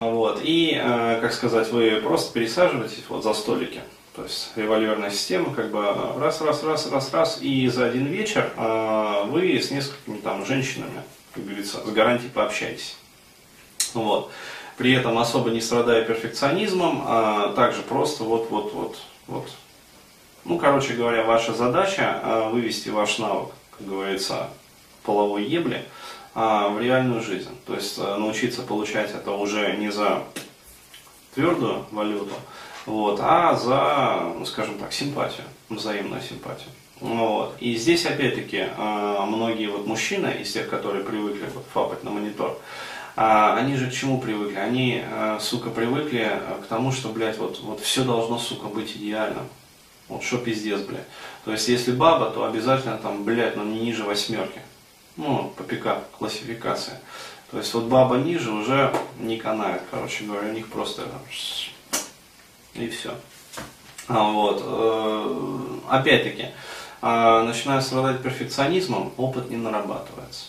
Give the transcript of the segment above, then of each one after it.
Вот. И, э, как сказать, вы просто пересаживаетесь вот за столики. То есть револьверная система, как бы раз, раз, раз, раз, раз, и за один вечер э, вы с несколькими там женщинами, как говорится, с гарантией пообщаетесь. Вот. При этом особо не страдая перфекционизмом, а также просто вот, вот. Ну, короче говоря, ваша задача вывести ваш навык, как говорится, половой ебли а, в реальную жизнь. То есть э, научиться получать это уже не за твердую валюту, вот, а за, ну, скажем так, симпатию, взаимную симпатию. Вот. И здесь, опять-таки, э, многие вот мужчины, из тех, которые привыкли вот, фапать на монитор, а, они же к чему привыкли? Они, э, сука, привыкли к тому, что, блядь, вот, вот все должно, сука, быть идеальным. Вот что пиздец, блядь. То есть, если баба, то обязательно там, блядь, ну, не ниже восьмерки. Ну, по пикап, классификация. То есть, вот баба ниже уже не канает, короче говоря, у них просто и все. А, вот. Э, опять-таки, а, начиная страдать перфекционизмом, опыт не нарабатывается.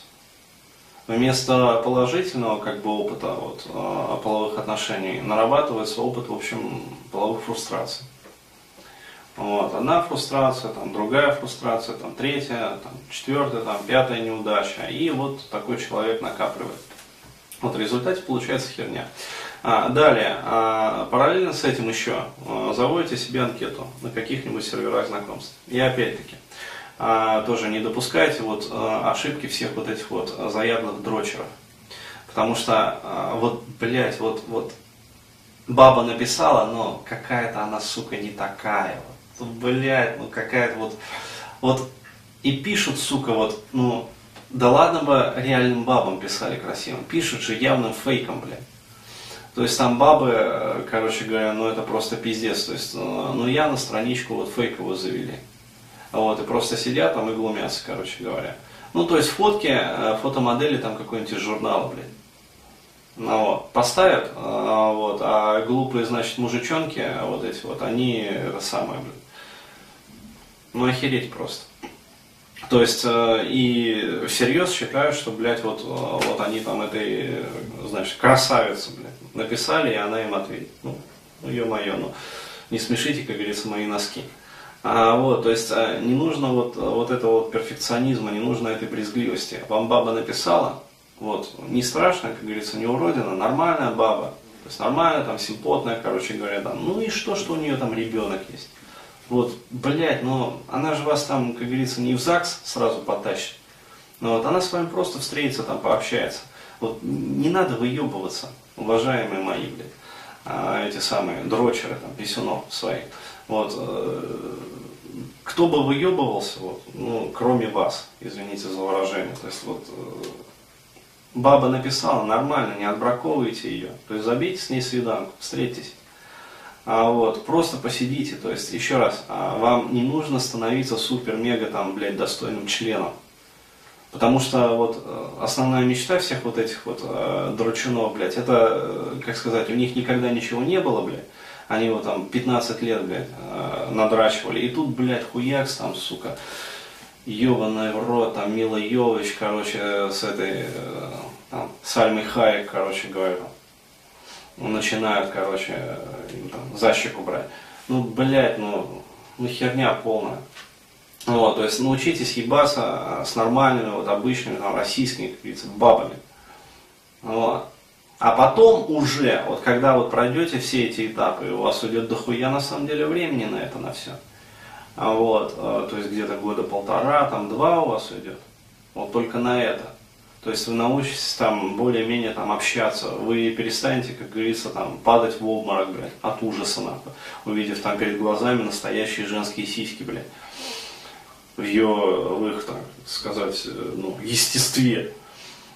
Вместо положительного как бы опыта вот, а, половых отношений нарабатывается опыт, в общем, половых фрустраций. Вот. Одна фрустрация, там, другая фрустрация, там, третья, там, четвертая, там, пятая неудача. И вот такой человек накапливает. Вот в результате получается херня. А, далее, а, параллельно с этим еще а, заводите себе анкету на каких-нибудь серверах знакомств. И опять-таки, а, тоже не допускайте вот, а, ошибки всех вот этих вот заядлых дрочеров. Потому что, а, вот, блядь, вот, вот, баба написала, но какая-то она, сука, не такая. Вот блядь, ну какая-то вот, вот, и пишут, сука, вот, ну, да ладно бы реальным бабам писали красиво, пишут же явным фейком, блядь. То есть там бабы, э, короче говоря, ну это просто пиздец. То есть, ну, ну я на страничку вот фейковую завели. Вот, и просто сидят там и глумятся, короче говоря. Ну, то есть фотки, э, фотомодели там какой-нибудь из журнала, блядь. Ну, вот, поставят, вот, а глупые, значит, мужичонки, вот эти вот, они это самое, блядь ну, охереть просто. То есть, э, и всерьез считаю, что, блядь, вот, э, вот они там этой, значит, красавицы, блядь, написали, и она им ответит. Ну, ну ё-моё, ну, не смешите, как говорится, мои носки. А, вот, то есть, э, не нужно вот, вот этого вот перфекционизма, не нужно этой брезгливости. Вам баба написала, вот, не страшно, как говорится, не уродина, нормальная баба. То есть, нормальная, там, симпотная, короче говоря, там, ну и что, что у нее там ребенок есть. Вот, блядь, но она же вас там, как говорится, не в ЗАГС сразу потащит. Но вот она с вами просто встретится, там пообщается. Вот не надо выебываться, уважаемые мои, блядь, а, эти самые дрочеры, там, писюнов своих. Вот, э, кто бы выебывался, вот, ну, кроме вас, извините за выражение. То есть вот э, баба написала, нормально, не отбраковывайте ее. То есть забейте с ней свиданку, встретитесь. А, вот, просто посидите, то есть, еще раз, а, вам не нужно становиться супер-мега там, блядь, достойным членом. Потому что вот э, основная мечта всех вот этих вот э, драчунов, блядь, это, э, как сказать, у них никогда ничего не было, блядь. Они вот там 15 лет, блядь, надрачивали. И тут, блядь, хуякс там, сука, ебаный в рот, там, Мила Йович, короче, с этой, э, там, Сальмой Хайек, короче говоря, начинают, короче, там, за щеку брать. Ну, блядь, ну, ну херня полная. Вот, то есть научитесь ебаться с нормальными, вот обычными, там, российскими, как говорится, бабами. Вот. А потом уже, вот когда вот пройдете все эти этапы, у вас уйдет дохуя на самом деле времени на это, на все. Вот, э, то есть где-то года полтора, там два у вас уйдет. Вот только на это. То есть вы научитесь там более-менее там общаться, вы перестанете, как говорится, там падать в обморок, блядь, от ужаса, нахуй, увидев там перед глазами настоящие женские сиськи, блядь, в ее, в их, так сказать, ну, естестве.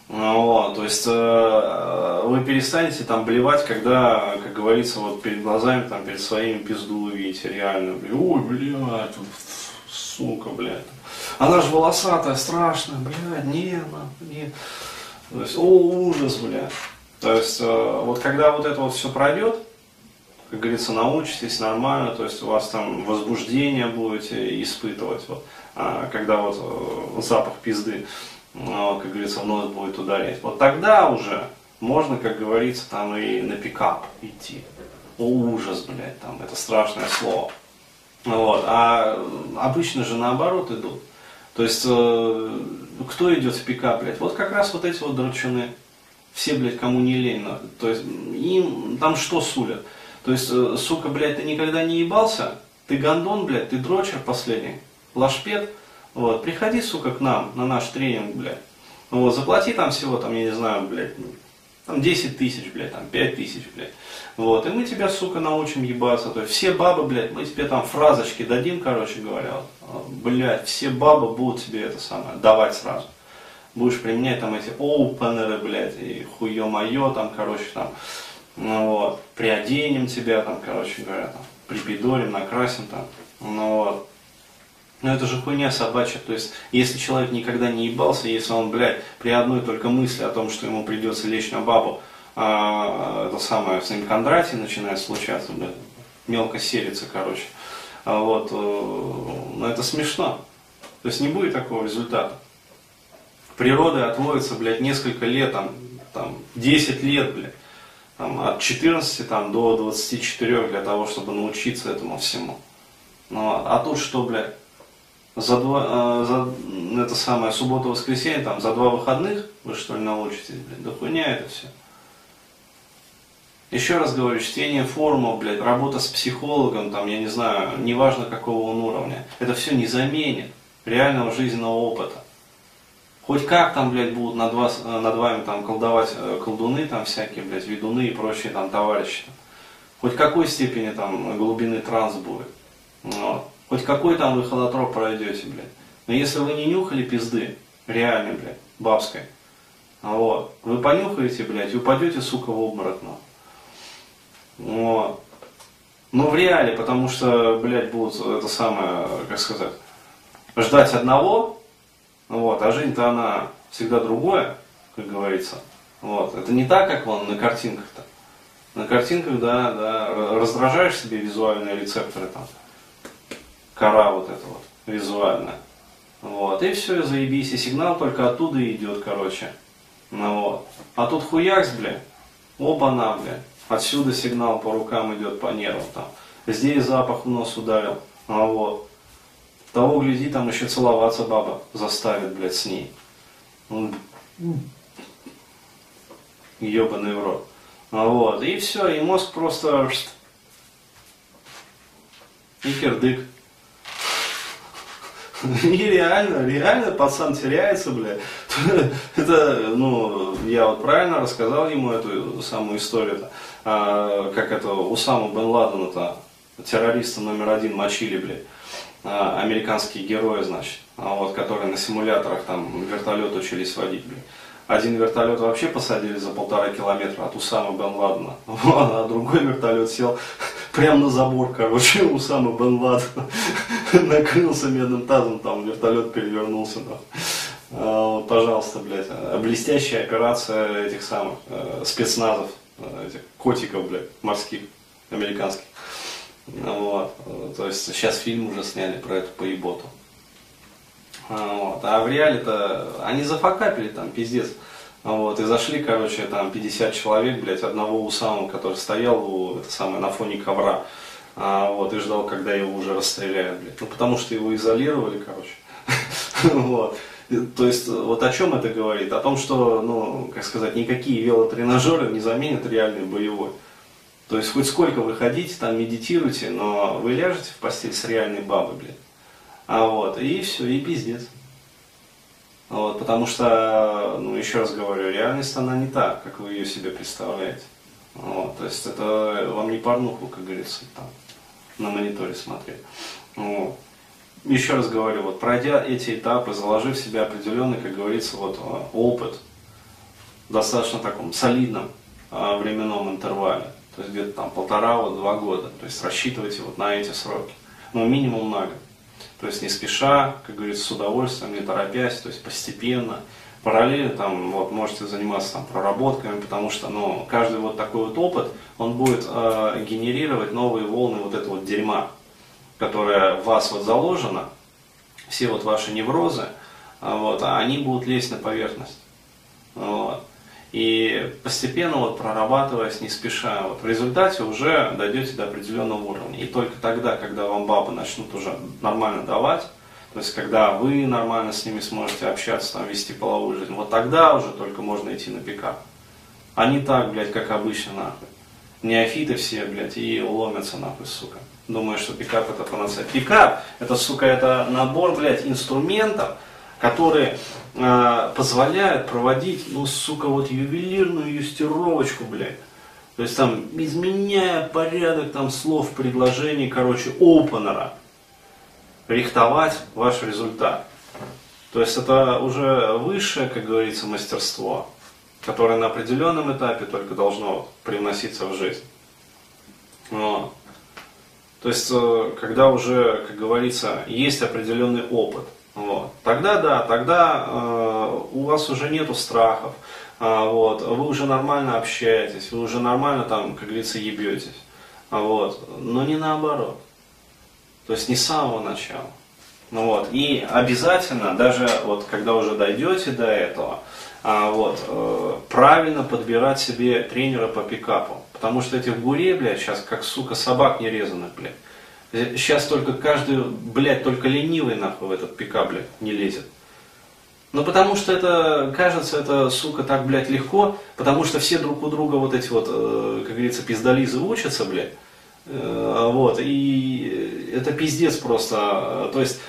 Вот, то есть э, вы перестанете там блевать, когда, как говорится, вот перед глазами, там, перед своими пизду вы видите реально, ой, блядь, сука, блядь, она же волосатая, страшная, блядь, нет, нет. То есть, о, ужас, блядь. То есть, э, вот когда вот это вот все пройдет, как говорится, научитесь нормально, то есть у вас там возбуждение будете испытывать, вот, а, когда вот э, запах пизды, э, как говорится, в нос будет ударять. Вот тогда уже можно, как говорится, там и на пикап идти. О, ужас, блядь, там, это страшное слово. Вот. А обычно же наоборот идут. То есть, э, кто идет в пикап, блядь? Вот как раз вот эти вот драчуны. Все, блядь, кому не лень. То есть, им там что сулят? То есть, э, сука, блядь, ты никогда не ебался? Ты гандон, блядь, ты дрочер последний, лашпед. Вот, приходи, сука, к нам на наш тренинг, блядь. Вот, заплати там всего, там, я не знаю, блядь, там 10 тысяч, блядь, там 5 тысяч, блядь. Вот, и мы тебя, сука, научим ебаться. То есть все бабы, блядь, мы тебе там фразочки дадим, короче говоря. Вот, блядь, все бабы будут тебе это самое давать сразу. Будешь применять там эти оупенеры, блядь, и хуе мое, там, короче, там, ну, вот, приоденем тебя, там, короче говоря, там, припидорим, накрасим там, ну вот. Но это же хуйня собачья. То есть, если человек никогда не ебался, если он, блядь, при одной только мысли о том, что ему придется лечь на бабу, а, это самое, с ним Кондратий начинает случаться, блядь, мелко серится, короче. А вот, э, ну это смешно. То есть не будет такого результата. Природа отводится, блядь, несколько лет, там, там 10 лет, блядь, там, от 14 там, до 24 для того, чтобы научиться этому всему. Ну, а тут что, блядь, за два, э, за это самое суббота-воскресенье, там, за два выходных вы что ли научитесь, блядь, да хуйня это все. Еще раз говорю, чтение форумов, блядь, работа с психологом, там, я не знаю, неважно какого он уровня, это все не заменит реального жизненного опыта. Хоть как там, блядь, будут над, вас, над вами там колдовать э, колдуны там всякие, блядь, ведуны и прочие там товарищи. Хоть какой степени там глубины транс будет. Вот. Хоть какой там вы холотроп пройдете, блядь. Но если вы не нюхали пизды, реально, блядь, бабской, вот, вы понюхаете, блядь, и упадете, сука, в обморок, ну. Вот. Ну, в реале, потому что, блядь, будут это самое, как сказать, ждать одного, вот, а жизнь-то она всегда другое, как говорится. Вот. Это не так, как вон на картинках-то. На картинках, да, да, раздражаешь себе визуальные рецепторы там, кора вот эта вот, визуальная. Вот, и все, заебись, и сигнал только оттуда идет, короче. Ну вот. А тут хуякс, бля, оба-на, бля. Отсюда сигнал по рукам идет, по нервам там. Здесь запах в нос ударил. А вот. Того гляди, там еще целоваться баба заставит, блядь, с ней. Ебаный в рот. А вот. И все, и мозг просто... И кирдык. И реально, пацан теряется, бля. Это, ну, я вот правильно рассказал ему эту самую историю-то, а, как это Усаму Бен Ладена-то, террориста номер один мочили, бля. А, американские герои, значит, а вот, которые на симуляторах там вертолет учились водить, бля. Один вертолет вообще посадили за полтора километра от Усама Бен Ладена, а другой вертолет сел прямо на забор, короче, Усама Бен Ладена накрылся медным тазом, там вертолет перевернулся. Да. А, пожалуйста, блядь, блестящая операция этих самых э, спецназов, э, этих котиков, блядь, морских, американских. Вот. То есть сейчас фильм уже сняли про эту поеботу. Вот. А в реале-то они зафакапили там, пиздец. Вот, и зашли, короче, там 50 человек, блядь, одного Усама, который стоял у, это самое, на фоне ковра. А, вот, и ждал, когда его уже расстреляют, блядь. Ну, потому что его изолировали, короче. Вот. То есть, вот о чем это говорит? О том, что, ну, как сказать, никакие велотренажеры не заменят реальный боевой. То есть, хоть сколько вы ходите, там медитируете, но вы ляжете в постель с реальной бабой, блядь. А вот, и все, и пиздец. Вот, потому что, ну, еще раз говорю, реальность она не так, как вы ее себе представляете. Вот, то есть это вам не порнуху, как говорится, там, на мониторе смотреть. Вот. Еще раз говорю, вот пройдя эти этапы, заложив в себя определенный, как говорится, вот опыт, достаточно таком солидном а, временном интервале, то есть где-то там полтора-два года, то есть рассчитывайте вот на эти сроки, ну минимум на год. То есть не спеша, как говорится, с удовольствием, не торопясь, то есть постепенно. Параллельно там вот, можете заниматься там, проработками, потому что ну, каждый вот такой вот опыт, он будет э, генерировать новые волны вот этого вот дерьма, которое в вас вот заложено, все вот ваши неврозы, а вот, а они будут лезть на поверхность. Вот. И постепенно вот прорабатываясь не спеша, вот в результате уже дойдете до определенного уровня. И только тогда, когда вам бабы начнут уже нормально давать, то есть когда вы нормально с ними сможете общаться, там, вести половую жизнь, вот тогда уже только можно идти на пикап. А не так, блядь, как обычно, нахуй. Неофиты все, блядь, и ломятся, нахуй, сука. Думаю, что пикап это панацея. Пикап, это, сука, это набор, блядь, инструментов, которые э, позволяют проводить, ну, сука, вот ювелирную юстировочку, блядь. То есть там, изменяя порядок там слов, предложений, короче, опенера, рихтовать ваш результат. То есть это уже высшее, как говорится, мастерство, которое на определенном этапе только должно привноситься в жизнь. Вот. То есть, э, когда уже, как говорится, есть определенный опыт – вот. Тогда да, тогда э, у вас уже нету страхов, э, вот, вы уже нормально общаетесь, вы уже нормально там, как говорится, ебетесь. Вот. Но не наоборот. То есть не с самого начала. Ну, вот. И обязательно, даже вот когда уже дойдете до этого, а, вот, э, правильно подбирать себе тренера по пикапу. Потому что этих гуре, блядь, сейчас как, сука, собак нерезанных, блядь. Сейчас только каждый, блядь, только ленивый нахуй в этот пикап, блядь, не лезет. Ну потому что это, кажется, это, сука, так, блядь, легко, потому что все друг у друга вот эти вот, э, как говорится, пиздализы учатся, блядь. Э, вот, и это пиздец просто. То есть,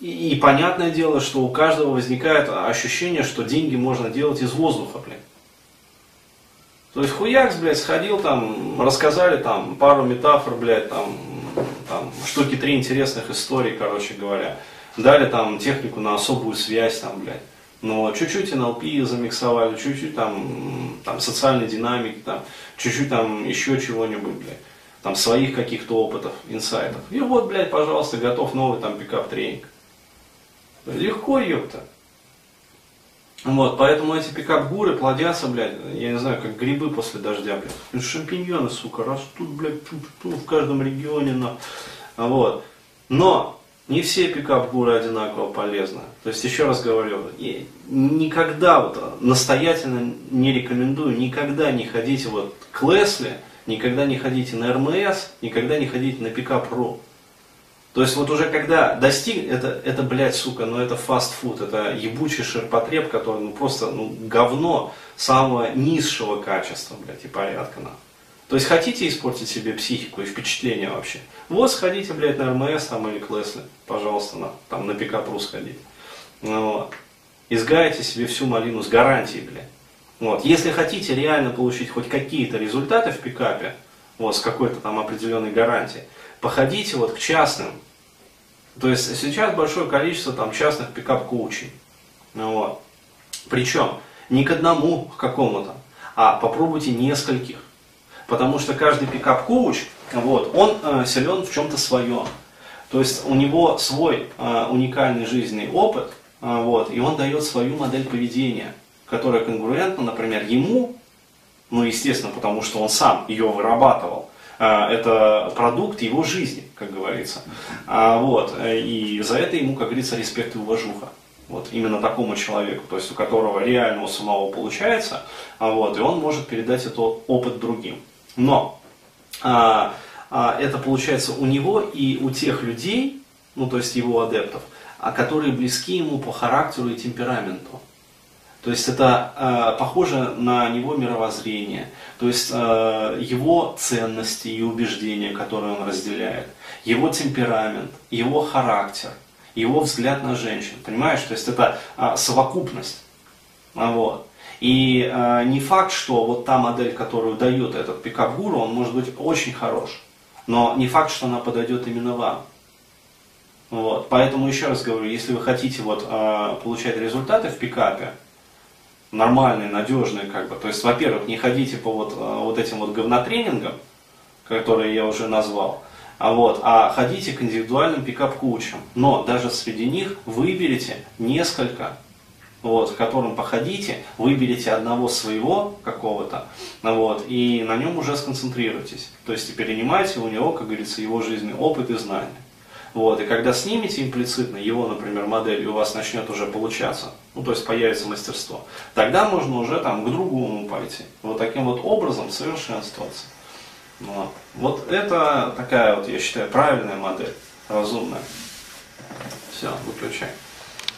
и, и понятное дело, что у каждого возникает ощущение, что деньги можно делать из воздуха, блядь. То есть хуякс, блядь, сходил там, рассказали там пару метафор, блядь, там, там штуки три интересных историй, короче говоря. Дали там технику на особую связь, там, блядь. Но чуть-чуть NLP замиксовали, чуть-чуть там, там социальной динамики, там, чуть-чуть там еще чего-нибудь, блядь. Там своих каких-то опытов, инсайтов. И вот, блядь, пожалуйста, готов новый там пикап-тренинг. Легко, ёпта. Вот, поэтому эти пикап-гуры плодятся, блядь, я не знаю, как грибы после дождя, блядь. Ну, шампиньоны, сука, растут, блядь, в каждом регионе, на. Вот. Но не все пикап-гуры одинаково полезны. То есть, еще раз говорю, никогда вот настоятельно не рекомендую, никогда не ходите вот к Лесли, никогда не ходите на РМС, никогда не ходите на пикап.ру. То есть вот уже когда достиг, это, это блядь, сука, ну это фастфуд, это ебучий ширпотреб, который ну просто ну, говно самого низшего качества, блядь, и порядка на. То есть хотите испортить себе психику и впечатление вообще? Вот сходите, блядь, на РМС там или к пожалуйста, на, там на пикап.ру сходите. Ну, вот. Изгадите себе всю малину с гарантией, блядь. Вот. Если хотите реально получить хоть какие-то результаты в пикапе, вот, с какой-то там определенной гарантией, походите вот к частным то есть сейчас большое количество там частных пикап-коучей. Вот. Причем не к одному к какому-то, а попробуйте нескольких. Потому что каждый пикап-коуч, вот, он э, силен в чем-то своем. То есть у него свой э, уникальный жизненный опыт, э, вот, и он дает свою модель поведения, которая конгруентна, например, ему, ну, естественно, потому что он сам ее вырабатывал, а, это продукт его жизни, как говорится. А, вот, и за это ему, как говорится, респект и уважуха. Вот, именно такому человеку, то есть у которого реально у самого получается, а вот, и он может передать этот опыт другим. Но а, а, это получается у него и у тех людей, ну то есть его адептов, а которые близки ему по характеру и темпераменту. То есть это э, похоже на него мировоззрение, то есть э, его ценности и убеждения, которые он разделяет, его темперамент, его характер, его взгляд на женщин. Понимаешь? То есть это э, совокупность. Вот. И э, не факт, что вот та модель, которую дает этот пикап-гуру, он может быть очень хорош. Но не факт, что она подойдет именно вам. Вот. Поэтому еще раз говорю, если вы хотите вот, э, получать результаты в пикапе, нормальные, надежные, как бы. То есть, во-первых, не ходите по вот, э, вот этим вот говнотренингам, которые я уже назвал, а, вот, а ходите к индивидуальным пикап-коучам. Но даже среди них выберите несколько, вот, которым походите, выберите одного своего какого-то, вот, и на нем уже сконцентрируйтесь. То есть перенимайте у него, как говорится, его жизненный опыт и знания. Вот, и когда снимете имплицитно его, например, модель, и у вас начнет уже получаться, ну, то есть появится мастерство, тогда можно уже там к другому пойти. Вот таким вот образом совершенствоваться. Вот. вот это такая вот, я считаю, правильная модель, разумная. Все, выключай.